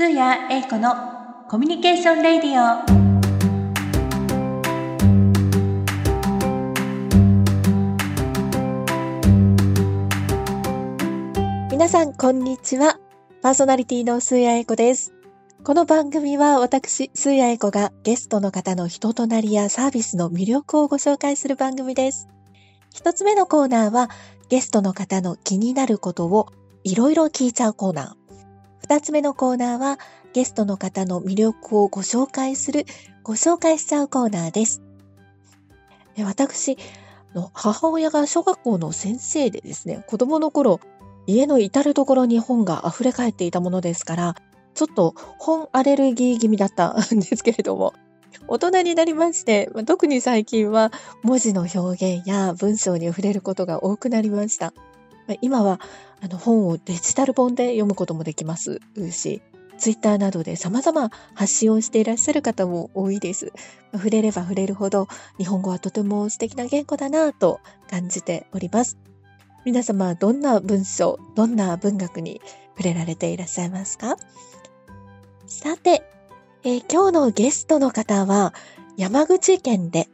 スーヤエイコのコミュニケーションレディオ皆さん、こんにちは。パーソナリティのスーヤエイコです。この番組は私、スーヤエイコがゲストの方の人となりやサービスの魅力をご紹介する番組です。一つ目のコーナーは、ゲストの方の気になることをいろいろ聞いちゃうコーナー。二つ目のコーナーは、ゲストの方の魅力をご紹介する、ご紹介しちゃうコーナーです。え私、の母親が小学校の先生でですね、子供の頃、家の至るところに本が溢れ返っていたものですから、ちょっと本アレルギー気味だったんですけれども、大人になりまして、特に最近は文字の表現や文章に触れることが多くなりました。今はあの本をデジタル本で読むこともできますし、ツイッターなどで様々発信をしていらっしゃる方も多いです。触れれば触れるほど日本語はとても素敵な言語だなぁと感じております。皆様、どんな文章、どんな文学に触れられていらっしゃいますか？さて、えー今日のゲストの方は、山口県で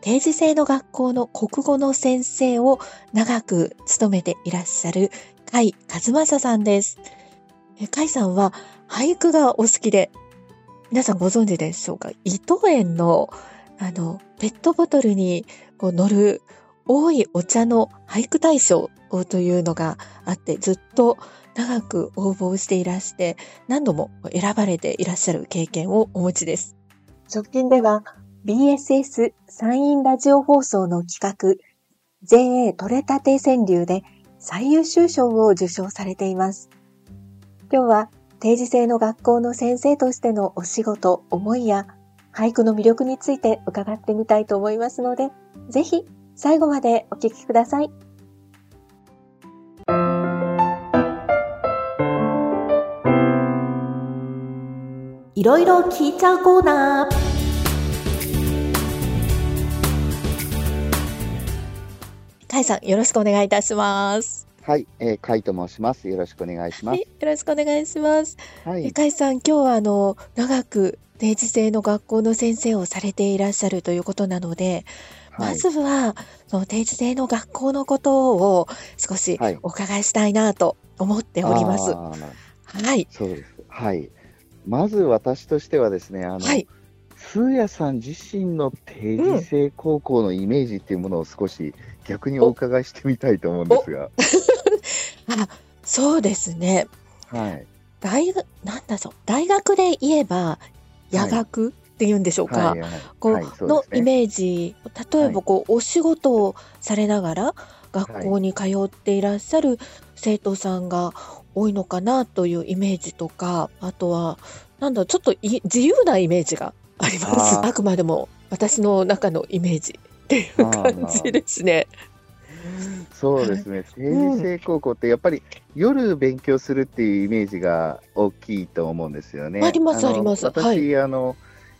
定時制の学校の国語の先生を長く務めていらっしゃる甲斐和正さんです。えー甲斐さんは俳句がお好きで、皆さんご存知でしょうか？糸園の、あの、ペットボトルにこう乗る多いお茶の俳句大賞というのがあって、ずっと長く応募していらして、何度も選ばれていらっしゃる経験をお持ちです。直近では BSS 山陰ラジオ放送の企画 JA 取れたて川柳で最優秀賞を受賞されています。今日は定時制の学校の先生としてのお仕事、思いや俳句の魅力について伺ってみたいと思いますので、ぜひ最後までお聞きください。いろいろ聞いちゃうコーナー。かいさん、よろしくお願いいたします。はい、えー、カイと申します。よろしくお願いしまはい、す。よろしくお願いします。えはい、かいさん、今日はあの、長く定時制の学校の先生をされていらっしゃるということなので、まずは、その定時制の学校のことを少しはいお伺いしたいなと思っております。あーなはい。そうです。はい。まず私としてはですね、あの、はい。スーヤさん自身の定時制高校のイメージっていうものを少し逆にお伺いしてみたいと思うんですが、あ、そうですね。はい。大学、なんだそう、大学で言えば、夜学って言うんでしょうか。はい、はい。このイメージ、例えばこう、お仕事をされながら学校に通っていらっしゃる生徒さんが多いのかなというイメージとか、あとは、なんだちょっとい自由なイメージがあります。あくまでも私の中のイメージっていう感じですね。そうですね、定時制高校ってやっぱり夜勉強するっていうイメージが大きいと思うんですよね。ありますのあります。私、はい。あの、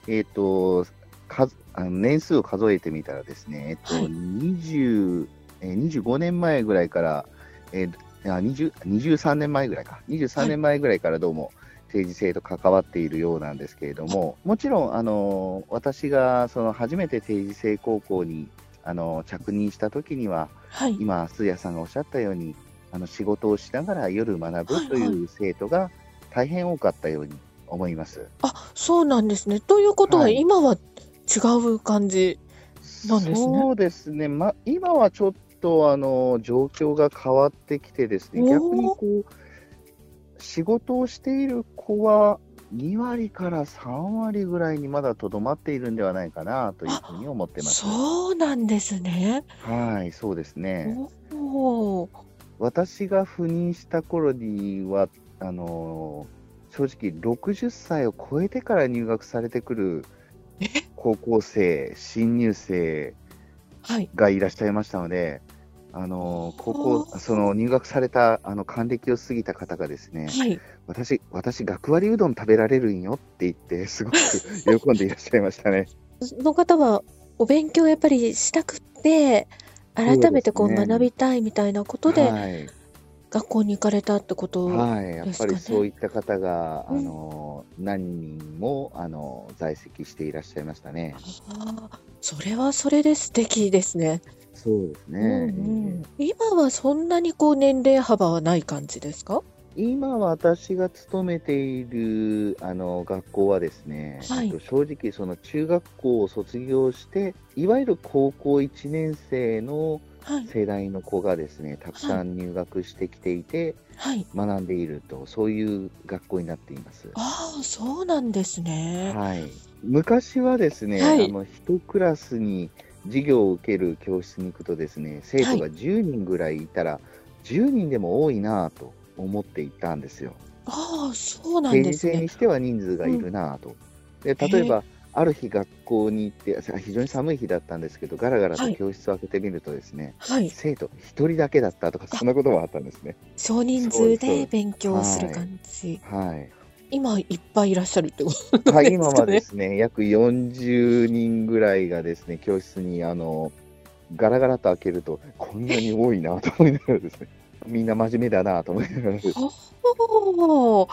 えっ、と、数あの年数を数えてみたらですね、えっと、はい。20えー25年前ぐらいから、えーあ20 23年前ぐらいか、23年前ぐらいからどうも定時制と関わっているようなんですけれども、もちろん、あの私がその初めて定時制高校にあの着任した時には、はい。今、鈴谷さんがおっしゃったように、あの仕事をしながら夜学ぶという生徒が大変多かったように思います。あ、そうなんですね。ということは、はい今は違う感じ。なんですねそうですね、ま、今はちょっとあの状況が変わってきてですね、逆にこう仕事をしている子は2割から3割ぐらいにまだとどまっているんではないかなというふうに思ってます。そうなんですね。はい、そうですね。私が赴任した頃には、あの正直60歳を超えてから入学されてくる高校生、新入生はい。がいらっしゃいましたので、あの高校、その入学されたあの還暦を過ぎた方がですね、はい。私、私、学割うどん食べられるんよって言って、すごく喜んでいらっしゃいましたね。その方はお勉強やっぱりしたくって、改めてこう学びたいみたいなことではい、学校に行かれたってことはい、やっですかねぱりそういった方が、うんあの何人もあの在籍していらっしゃいましたね。ああ、それはそれで素敵ですね。そうですね。うんうん今はそんなにこう年齢幅はない感じですか？今私が勤めているあの学校はですね、はいえっと正直その中学校を卒業していわゆる高校1年生のはい。世代の子がですねたくさん入学してきていてはい。学んでいるとそういう学校になっています。ああ、そうなんですね。はい、昔はですね、はいあの一クラスに授業を受ける教室に行くとですね生徒が10人ぐらいいたら、10人でも多いなぁと思っていたんですよ。ああ、そうなんですねに。しては人数がいるなぁと。で例えば、ある日学校に行ってさ非常に寒い日だったんですけどガラガラと教室を開けてみるとですね、はい。生徒一人だけだったとかそんなこともあったんですね。少人数で勉強する感じ。はい今いっぱいいらっしゃるってことはい、ですかね。今はですね、約40人ぐらいがですね、教室に、あの、ガラガラと開けると、こんなに多いなと思いながらですね、みんな真面目だなと思いながらです、おー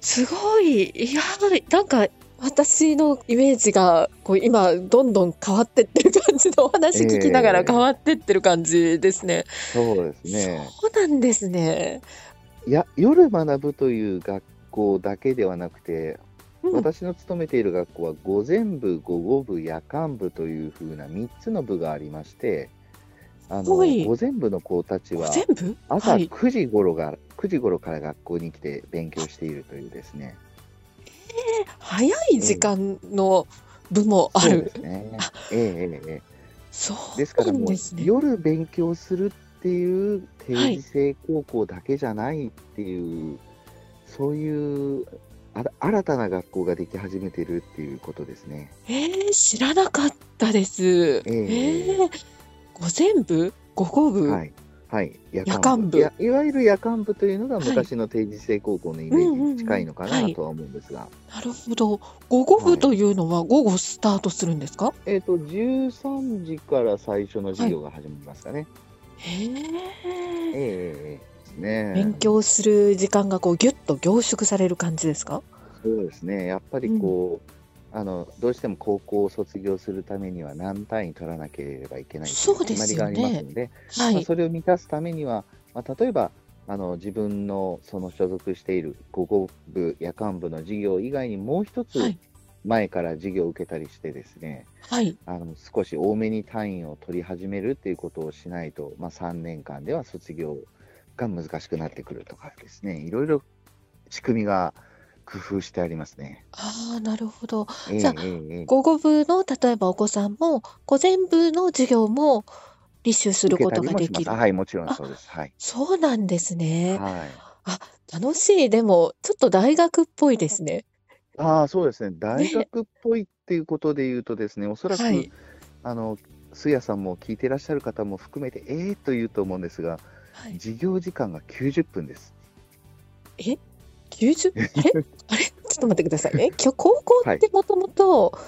すごい。いやー、なんか、私のイメージが、こう、今、どんどん変わってってる感じのお話聞きながらええ変わってってる感じですね。そうですね。そうなんですね。いや、夜学ぶという学校だけではなくて、うん、私の勤めている学校は、午前部、午後部、夜間部というふうな3つの部がありまして、あのはい午前部の子たちは、朝はい。9時頃が、9時頃から学校に来て勉強しているというですね。早い時間の部もあるそうで。すね。ええええええそうですからもう。夜勉強するっていう定時制高校だけじゃないっていう、そういうあら新たな学校ができ始めてるっていうことですね。えー、知らなかったです。ええー、午前部？午後部、はい。はい。夜夜間部いわゆる夜間部というのがはい昔の定時制高校のイメージに近いのかなんとは思うんですが、なるほど。午後はい部というのは午後スタートするんですか、えっ、と、13時から最初の授業が始まりますかね。へえええ。ええええですね。勉強する時間がこうギュッと凝縮される感じですか？そうですね、やっぱりこう、あのどうしても高校を卒業するためには何単位取らなければいけないとそいうう決まりがありますので、まあ、はい。それを満たすためには、まあ、例えばあの自分のその所属している午後部、夜間部の授業以外にもう一つはい。前から授業を受けたりしてですね、はい。あの少し多めに単位を取り始めるっていうことをしないと、まあ、3年間では卒業が難しくなってくるとかですね、いろいろ仕組みが工夫してありますね。ああ、なるほど。ええじゃあええええ午後部の例えばお子さんも午前部の授業も履修することができる。はい、もちろんそうです。はい。そうなんですね。はい。楽しい。でも、ちょっと大学っぽいですね。ああ、そうですね。大学っぽいっていうことで言うとですね、おそらく、はい。あの、スヤさんも聞いていらっしゃる方も含めて、ええと言うと思うんですが、はい、授業時間が90分です。え ?90? あれあれ？ちょっと待ってくださいね。今日高校ってもともと、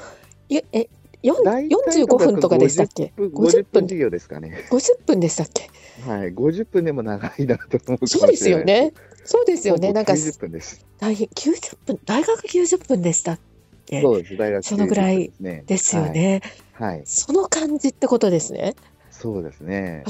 いえ、よん大体45分とかでしたっけ？50 ?50 分50分分、授業ですかね。50分でしたっけ？はい。50分でも長いなと思うそうですよね。そうですよね。なんか、90分です。大変、90分、大学90分でしたっけ？そうです。大学そのぐらい90分ですね。ですよね、はい。はい。その感じってことですね。そうですね。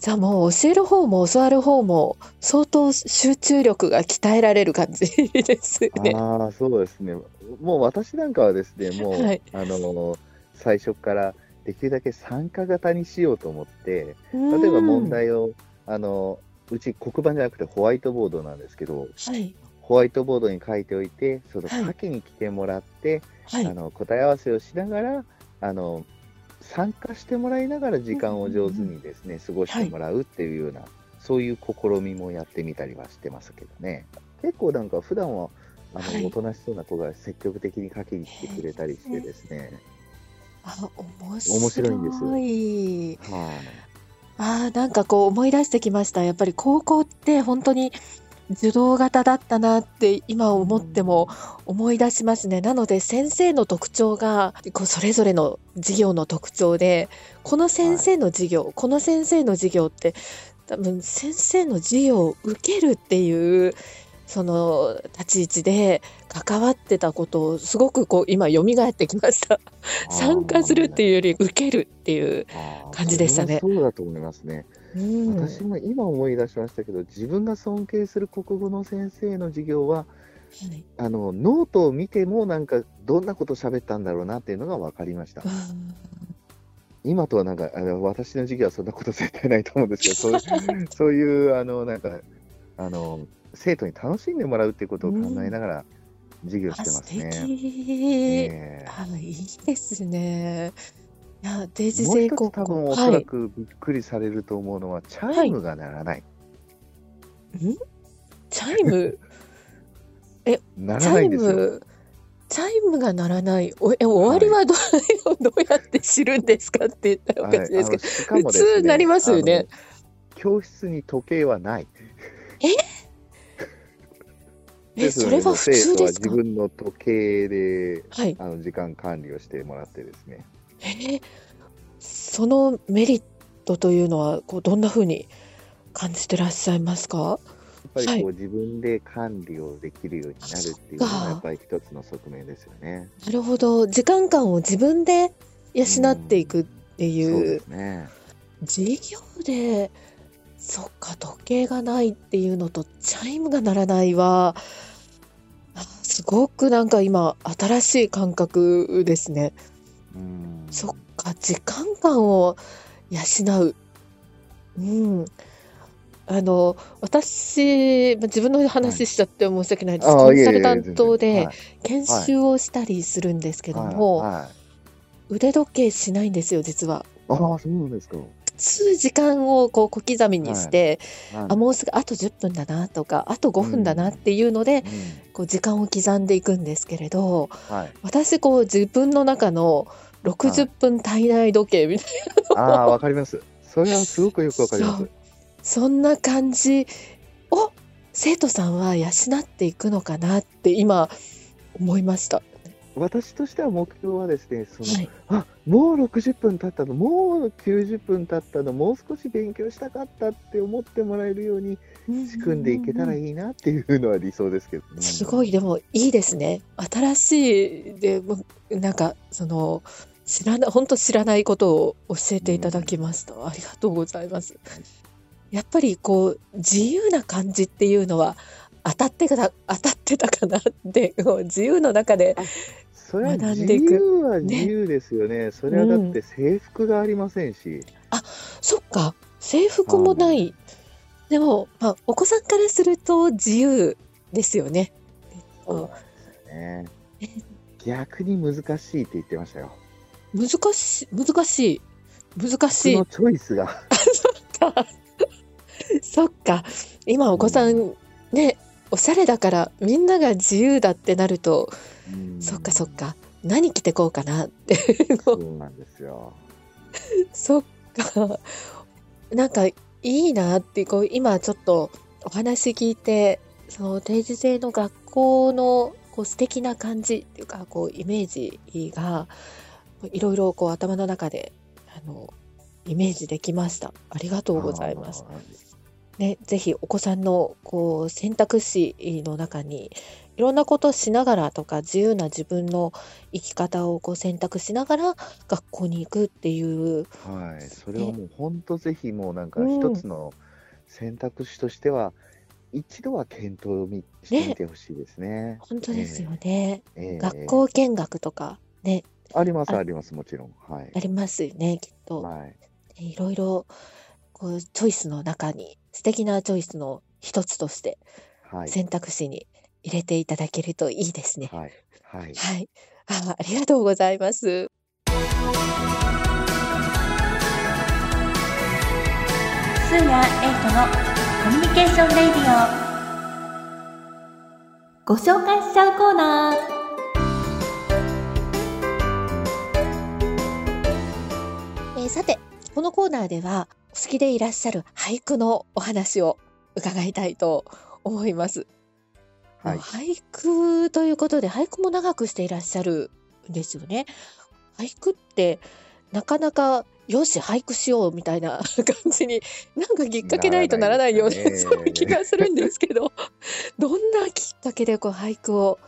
じゃあもう教える方も教わる方も相当集中力が鍛えられる感じですね。ああ、そうですね。もう私なんかはですね、もう、はいあの、最初からできるだけ参加型にしようと思って、例例えば問題を、あの、うち黒板じゃなくてホワイトボードなんですけど、はい。ホワイトボードに書いておいて、そのはい書きに来てもらって、はい。あの答え合わせをしながら、あの参加してもらいながら時間を上手にですね、過ごしてもらうっていうような、そういう試みもやってみたりはしてますけどね。結構なんか普段はあの、はいおとなしそうな子が積極的に書きに来てくれたりしてですね。あ、面白い。面白いんですよい。はい、ああ、なんかこう思い出してきました。やっぱり高校って本当に受動型だったなって今思っても思い出しますね。なので先生の特徴がこうそれぞれの授業の特徴で、この先生の授業、この先生の授業って多分先生の授業を受けるっていうその立ち位置で関わってたことをすごくこう今蘇ってきました。参加するっていうより受けるっていう。感じでしたねそうだと思いますね。うん、私も今思い出しましたけど、自分が尊敬する国語の先生の授業は、はいあのノートを見ても、なんかどんなこと喋ったんだろうなっていうのが分かりました。うん今とはなんか、あの私の授業はそんなこと絶対ないと思うんですけど、そういう そういうあのなんかあの生徒に楽しんでもらうっていうことを考えながら授業してますね。敵、ええあいいですね。いや定時もう一制高校つ多分おはい。そらくびっくりされると思うのは、チャイムが鳴らない。チャイム？鳴チャイらないんですよ。ム？チャイムが鳴らない。おえ終わりはど,、うどうやって知るんですかって言ったらおかしいですけど。はいね普通なりますよね教室に時計はない。え？ですのでそれは普通ですか？自。分の時計ではい。あの時間管理をしてもらってですね。えーそのメリットというのはこうどんな風に感じてらっしゃいますか？やっぱりこう、はい自分で管理をできるようになるっていうのがやっぱり一つの側面ですよね。なるほど。時間感を自分で養っていくっていそうでうすね。授業でそっか時計がないっていうのとチャイムが鳴らないはあすごくなんか今新しい感覚ですね。うんそっか時間感を養う。うん。あの私ま自分の話しちゃって申し訳ないです。ああいコンサルタントで研修をしたりするんですけども、はいはい腕時計しないんですよ実は。ああ、そうなんですか。数時間をこう小刻みにして、はいあもうすぐあと10分だなとかあと5分だなっていうので、うんこう時間を刻んでいくんですけれどはい。私こう自分の中の60分体内時計みたいああ、わかります。それはすごくよくわかります。そんな感じ。を生徒さんは養っていくのかなって今思いました。私としては目標はですね、その、はい、あもう60分経ったの、もう90分経ったの、もう少し勉強したかったって思ってもらえるように仕組んでいけたらいいいなっていうのは理想ですけど、ね。すごい。でもいいですね。新しいでなんかその知らない本当知らないことを教えていただきました。ありがとうございます。やっぱりこう自由な感じっていうのは当たってた当たってたかなって 自由の中でそれは自学んでいく由は自由ですよね。それはだって制服がありませんし。そっか制服もない。でも、まあ、お子さんからすると自由ですよね。そうですよね。逆に難しいって言ってましたよ。難しい難しい。難しい。そのチョイスが。そっか。今お子さんねおしゃれだからみんなが自由だってなるとうん。そっかそっか。何着てこうかなって。そうなんですよ。そっか。なんかいいなってこう今ちょっとお話聞いてその定時制の学校のこう素敵な感じっていうかこうイメージがいろいろこう頭の中であのイメージできました。ありがとうございます。ね、ぜひお子さんのこう選択肢の中にいろんなことをしながらとか自由な自分の生き方をこう選択しながら学校に行くっていうはい、それはもう本当ぜひもうなんかうん。一つの選択肢としては、一度は検討みしてみてほしいですね。本当ですよね、ええ。学校見学とかねありますあありますもちろん。はいあ。りますよねきっと、はい。いろいろこうチョイスの中に素敵なチョイスの一つとしてはい。選択肢に入れていただけるといいですね。はい。はい。はい、あありがとうございます。スーヤエイトのコミュニケーションレイディオご紹介しちゃうコーナーさてこのコーナーではお好きでいらっしゃる俳句のお話を伺いたいと思います。はい。俳句ということで俳句も長くしていらっしゃるんですよね。俳句ってなかなかよし、俳句しようみたいな 感じに、なんかきっかけないとならないような、なそういう気がするんですけど、どんなきっかけでこう俳句を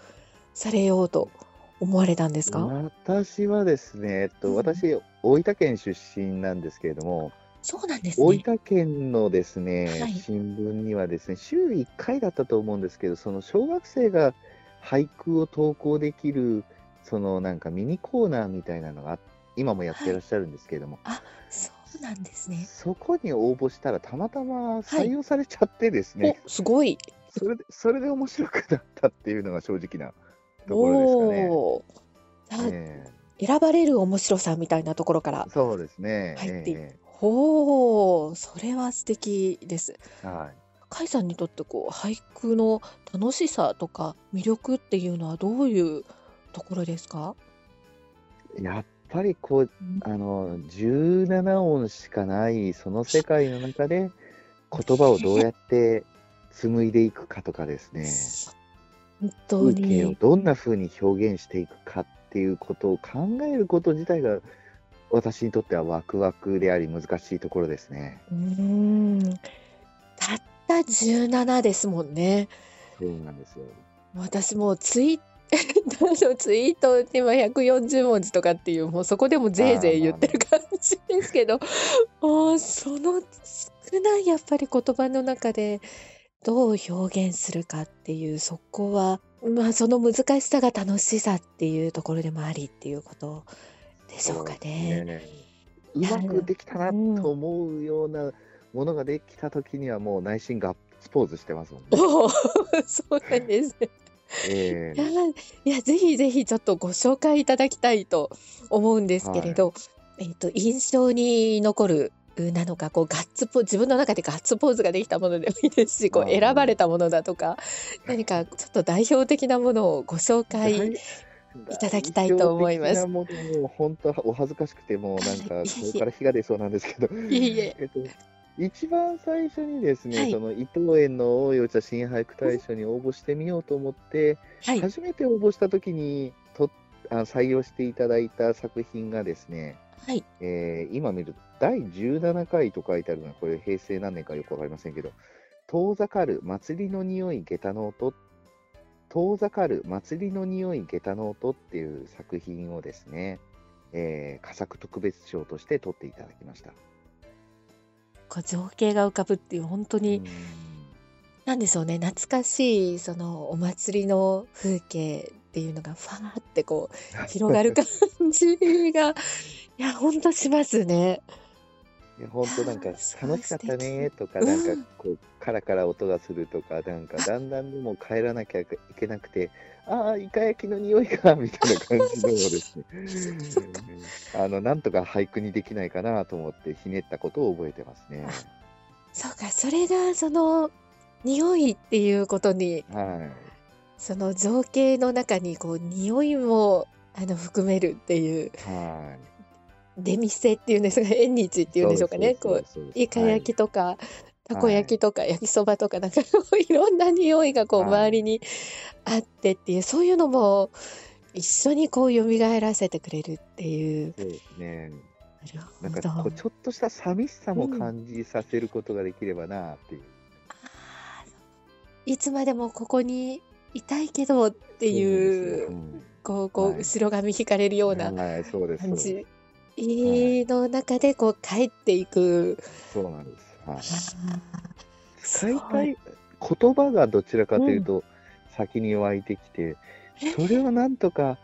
されようと思われたんですか？私はですね、えっと、うん私、大分県出身なんですけれども、そうなんです大ね。分県のですね、はい新聞にはですね、週1回だったと思うんですけど、その小学生が俳句を投稿できる、そのなんかミニコーナーみたいなのがあ今もやってらっしゃるんですけれども、そうなんですね。そこに応募したらたまたま採用されちゃってですね、お、すごい。それでそれで面白くなったっていうのが正直なところですかね。おー選ばれる面白さみたいなところからえそうですね。入っていえほう、それは素敵です。えはい。甲斐さんにとってこう俳句の楽しさとか魅力っていうのはどういうところですか？やっぱりこう、あの、17音しかないその世界の中で、言葉をどうやって紡いでいくかとかですね、風景をに。どんな風に表現していくかっていうことを考えること自体が、私にとってはワクワクであり難しいところですね。うーん。たった17ですもんね。そうなんですよ。私もうツイのツイート では140文字とかっていうもうそこでもぜいぜい言ってる感じですけど、もうその少ないやっぱり言葉の中でどう表現するかっていうそこはまあその難しさが楽しさっていうところでもありっていうことでしょうかね。ね。うまくできたなと思うようなものができたときにはもう内心ガッツポーズしてますもんね。そうなんですね。えいやいやぜひぜひちょっとご紹介いただきたいと思うんですけれど、えっと印象に残るなのかこうガッツポ自分の中でガッツポーズができたものでもいいですしこう選ばれたものだとか何かちょっと代表的なものをご紹介はい。いただきたいと思います。代表的なものを本当はお恥ずかしくてもうなんかはいここから火が出そうなんですけど、いえいえ。えっと一番最初にですね、はい。その伊藤園の大いお茶新俳句大賞に応募してみようと思って、はい。初めて応募した時にとあ採用していただいた作品がですね、はい。えー今見ると第17回と書いてあるのはこれ平成何年かよくわかりませんけど「遠ざかる祭りの匂い下駄の音」遠ざかる祭りの匂い下駄の音っていう作品をですね、えー、佳作特別賞として取っていただきました。こう情景が浮かぶっていう本当に、うんなんでしょうね懐かしいそのお祭りの風景っていうのがファーってこう 広がる感じがいや本当しますね。本当なんか楽しかったねとか、なんかこう、カラカラ音がするとか、なんかだんだんでも帰らなきゃいけなくて、ああ、イカ焼きの匂いがみたいな感じのをですね、あのなんとか俳句にできないかなと思ってひねったことを覚えてますね。そうかそれがその匂いっていうことにはその情景の中にこう匂いもあの含めるっていう。い。は出店っていうんですが縁日ってい。いうんでしょうかねこうイカ焼きとか、たこ焼きとか、焼きそばとかなんかいろんな匂いがこうはい周りにあってっていう、そういうのも一緒にこう蘇らせてくれるっていう。そうですね。なるほどなんかこうちょっとした寂しさも感じさせることができればなっていう。あーいつまでもここにいたいけどっていう、そうなんこうこうはい後ろ髪引かれるようなはい、そうです。感そうですじの中でこう帰っていく。そうなんです。はい。あ使いたい言葉がどちらかというと、先に湧いてきて、それをなんとか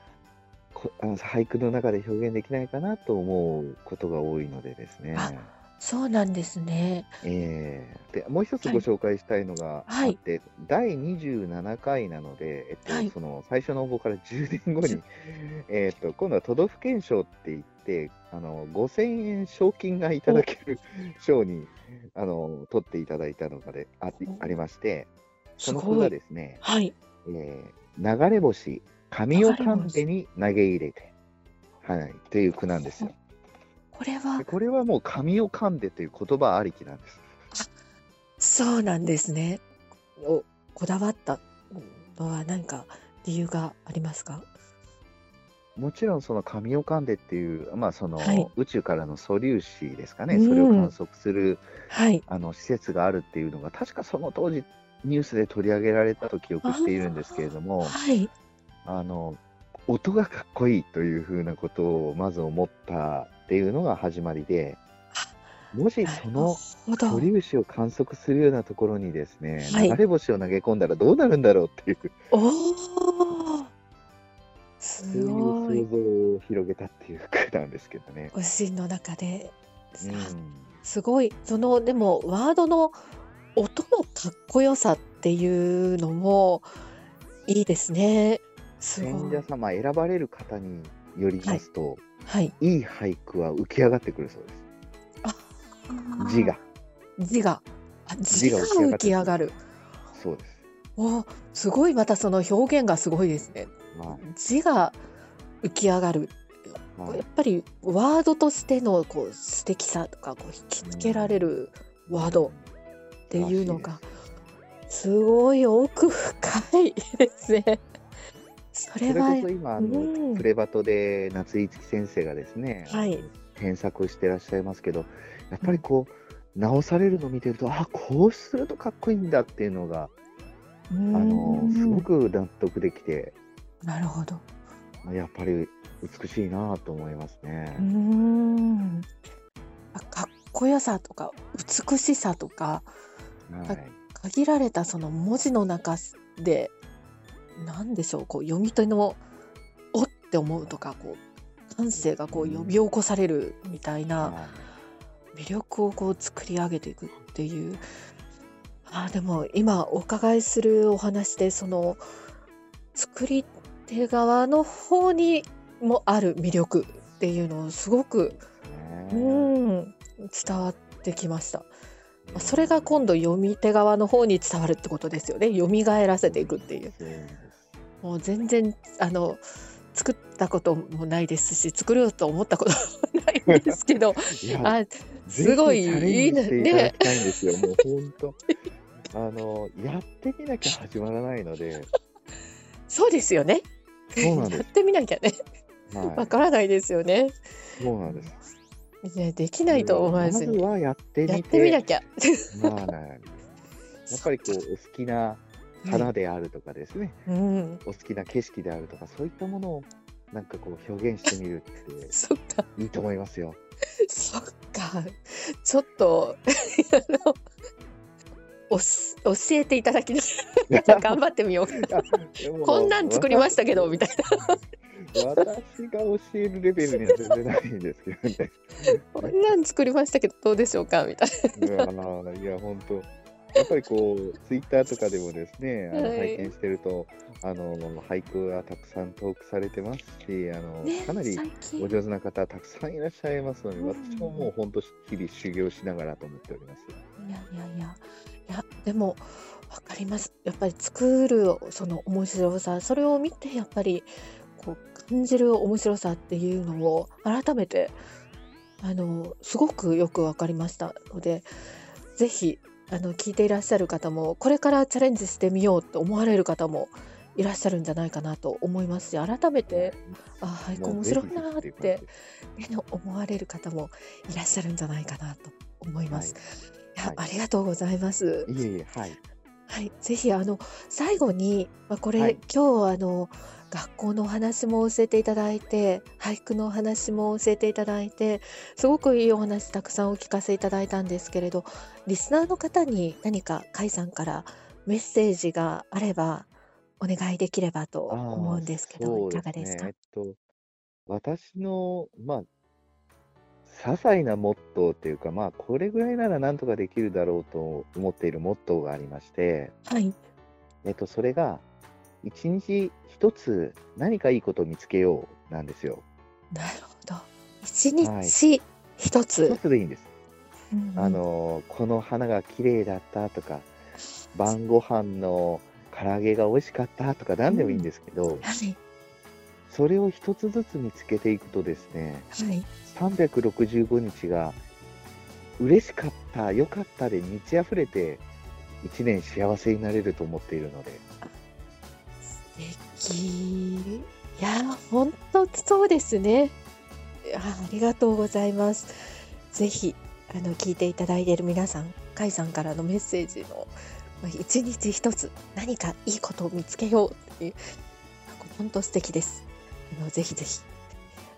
こあの俳句の中で表現できないかなと思うことが多いのでですね。あそうなんですね。ええでもう一つご紹介したいのがあって、第27回なので、えっとはいその最初の応募から10年後に、えっと今度は都道府県賞って言ってあの5000円賞金がいただける賞にあの取っていただいたのがであありまして、その句がですね、はい。えー流れ星、神をかんでに投げ入れて、はい、という句なんですよ。これはでこれはもう神をかんでという言葉ありきなんです。そうなんですね。おこだわったのは何か理由がありますか？もちろんその神オカンデっていう、まあそのはい宇宙からの素粒子ですかね、うんそれを観測するはい。あの施設があるっていうのが、確かその当時、ニュースで取り上げられたと記憶しているんですけれども、はい。あの音がかっこいいというふうなことをまず思ったっていうのが始まりで、もしその。素粒子を観測するようなところにですね、はい流れ星を投げ込んだらどうなるんだろうっていう、そういうごい。想像を広げたっていう句なんですけどね。ご自身の中で。うんあすごい。その、でも、ワードの音のかっこよさっていうのもいいですね。す選ごい。者様、選ばれる方によりますと、はい。い、い俳句は浮き上がってくるそうです。字が。字が。あ字字が浮き上がる。そうです。おすごい、またその表現がすごいですね。は字が浮き上がる。やっぱりワードとしてのこう素敵さとかこう引きつけられるワードっていうのがすごい奥深いですね。そそれれはこそ今、あのうん。プレバトで夏井月先生がですね、はい。添削してらっしゃいますけど、やっぱりこう、直されるのを見てると、あこうするとかっこいいんだっていうのが、ああのすごく納得できて、なるほど。やっぱり美しいなと思いますね。うー。ん。あかっこよさとか美しさとかはい。限られたその文字の中で何でしょうこう読み手の「お」って思うとかこう感性がこう呼び起こされるみたいなは魅力をこう作り上げていくっていう。あーでも今お伺いするお話でその作り手側の方にもある魅力っていうのをすごくうん伝わってきました。まあそれが今度読み手側の方に伝わるってことですよね。蘇らせていくっていう。もう全然あの作ったこともないですし、作ろうと思ったこともないんですけど、あすごいいいねしていただきたいんですよ。もう本当。あの、やってみなきゃ始まらないので、そうですよね。そうなんですやってみなきゃね、わはからないですよね。い。そうなんです。ねできないと思わずにまずはやってみて、やってみなきゃ。まあね、やっぱりこう、お好きな花であるとかですね、うん、お好きな景色であるとか、そういったものをなんかこう表現してみるって そっか。いいと思いますよ。そっか。ちょっと、あの、おし教えていただきな頑張ってみよう。こんなん作りましたけど、みたい私が教えるレベルには全然ないんですけどね。な。こんなん作りましたけど、どうでしょうかみたいいやーいや、本当、やっぱりこう、ツイッターとかでもですね、あのはい拝見してると、あの俳句がたくさんトークされてますし、あのな。ね、かなり。お上手な方、たくさんいらっしゃいますので、うん私ももう本当、日々修行しながらと思っております。いやいやいや。いや、でも、わかります。やっぱり作る、その面白さ、それを見て、やっぱり、こう、感じる面白さっていうのを、改めて、あの、すごくよくわかりましたので、ぜひ、あの、聞いていらっしゃる方も、これからチャレンジしてみようと思われる方もいらっしゃるんじゃないかなと思いますし、改めて、あ、俳句面白いなーって、ね思われる方もいらっしゃるんじゃないかなと思います。いや、はいありがとうございます。いえいえ、はい。はい、ぜひあの最後に、まあ、これ、はい今日あの学校のお話も教えていただいて俳句のお話も教えていただいてすごくいいお話たくさんお聞かせいただいたんですけれどリスナーの方に何か甲斐さんからメッセージがあればお願いできればと思うんですけどそういかがですか？ねえっと、私の、まあ、些細なモットーっていうか、まあ、これぐらいならなんとかできるだろうと思っているモットーがありまして、はい。えっと、それが、一日一つ何かいいことを見つけようなんですよ。なるほど。一日一一つ、つでいいんです。うんうん。あの、この花が綺麗だったとか、晩ご飯の唐揚げが美味しかったとか何でもいいんですけど、はいそれを一つずつ見つけていくとですね、はい365日が嬉しかった、良かったで満ち溢れて、一年幸せになれると思っているので、素敵いや本当そうですね。あありがとうございます。ぜひ、あの、聞いていただいている皆さん、甲斐さんからのメッセージの、まあ一日一つ何かいいことを見つけようっていう、本当素敵です。あの、ぜひぜひ。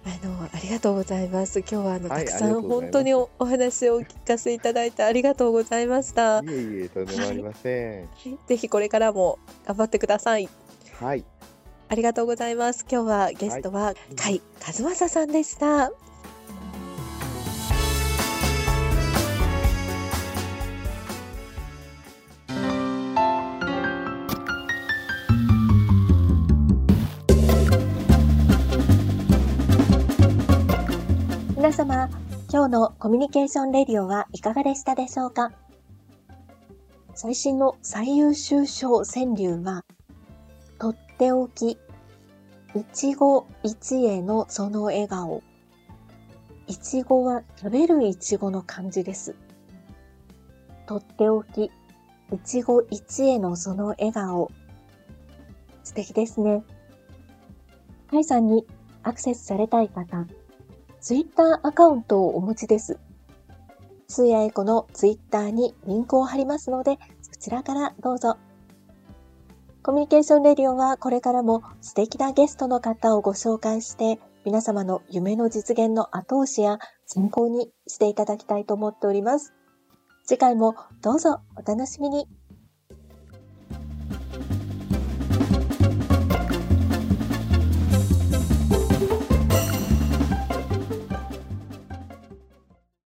あの、ありがとうございます。今日はあの、はいたくさん本当におお話をお聞かせいただいてありがとうございました。いえいえ、とんでもありません。ぜひこれからも頑張ってください。はい。ありがとうございます。今日はゲストは甲斐和正さんでした。皆様、今日のコミュニケーションレディオはいかがでしたでしょうか？最新の最優秀賞川柳は、とっておき、一期一会のその笑顔。いちごは食べるいちごの漢字です。とっておき、一期一会のその笑顔。素敵ですね。カイさんにアクセスされたい方、ツイッターアカウントをお持ちです。スーヤエコのツイッターにリンクを貼りますので、そちらからどうぞ。コミュニケーションレディオはこれからも素敵なゲストの方をご紹介して、皆様の夢の実現の後押しや参考にしていただきたいと思っております。次回もどうぞお楽しみに。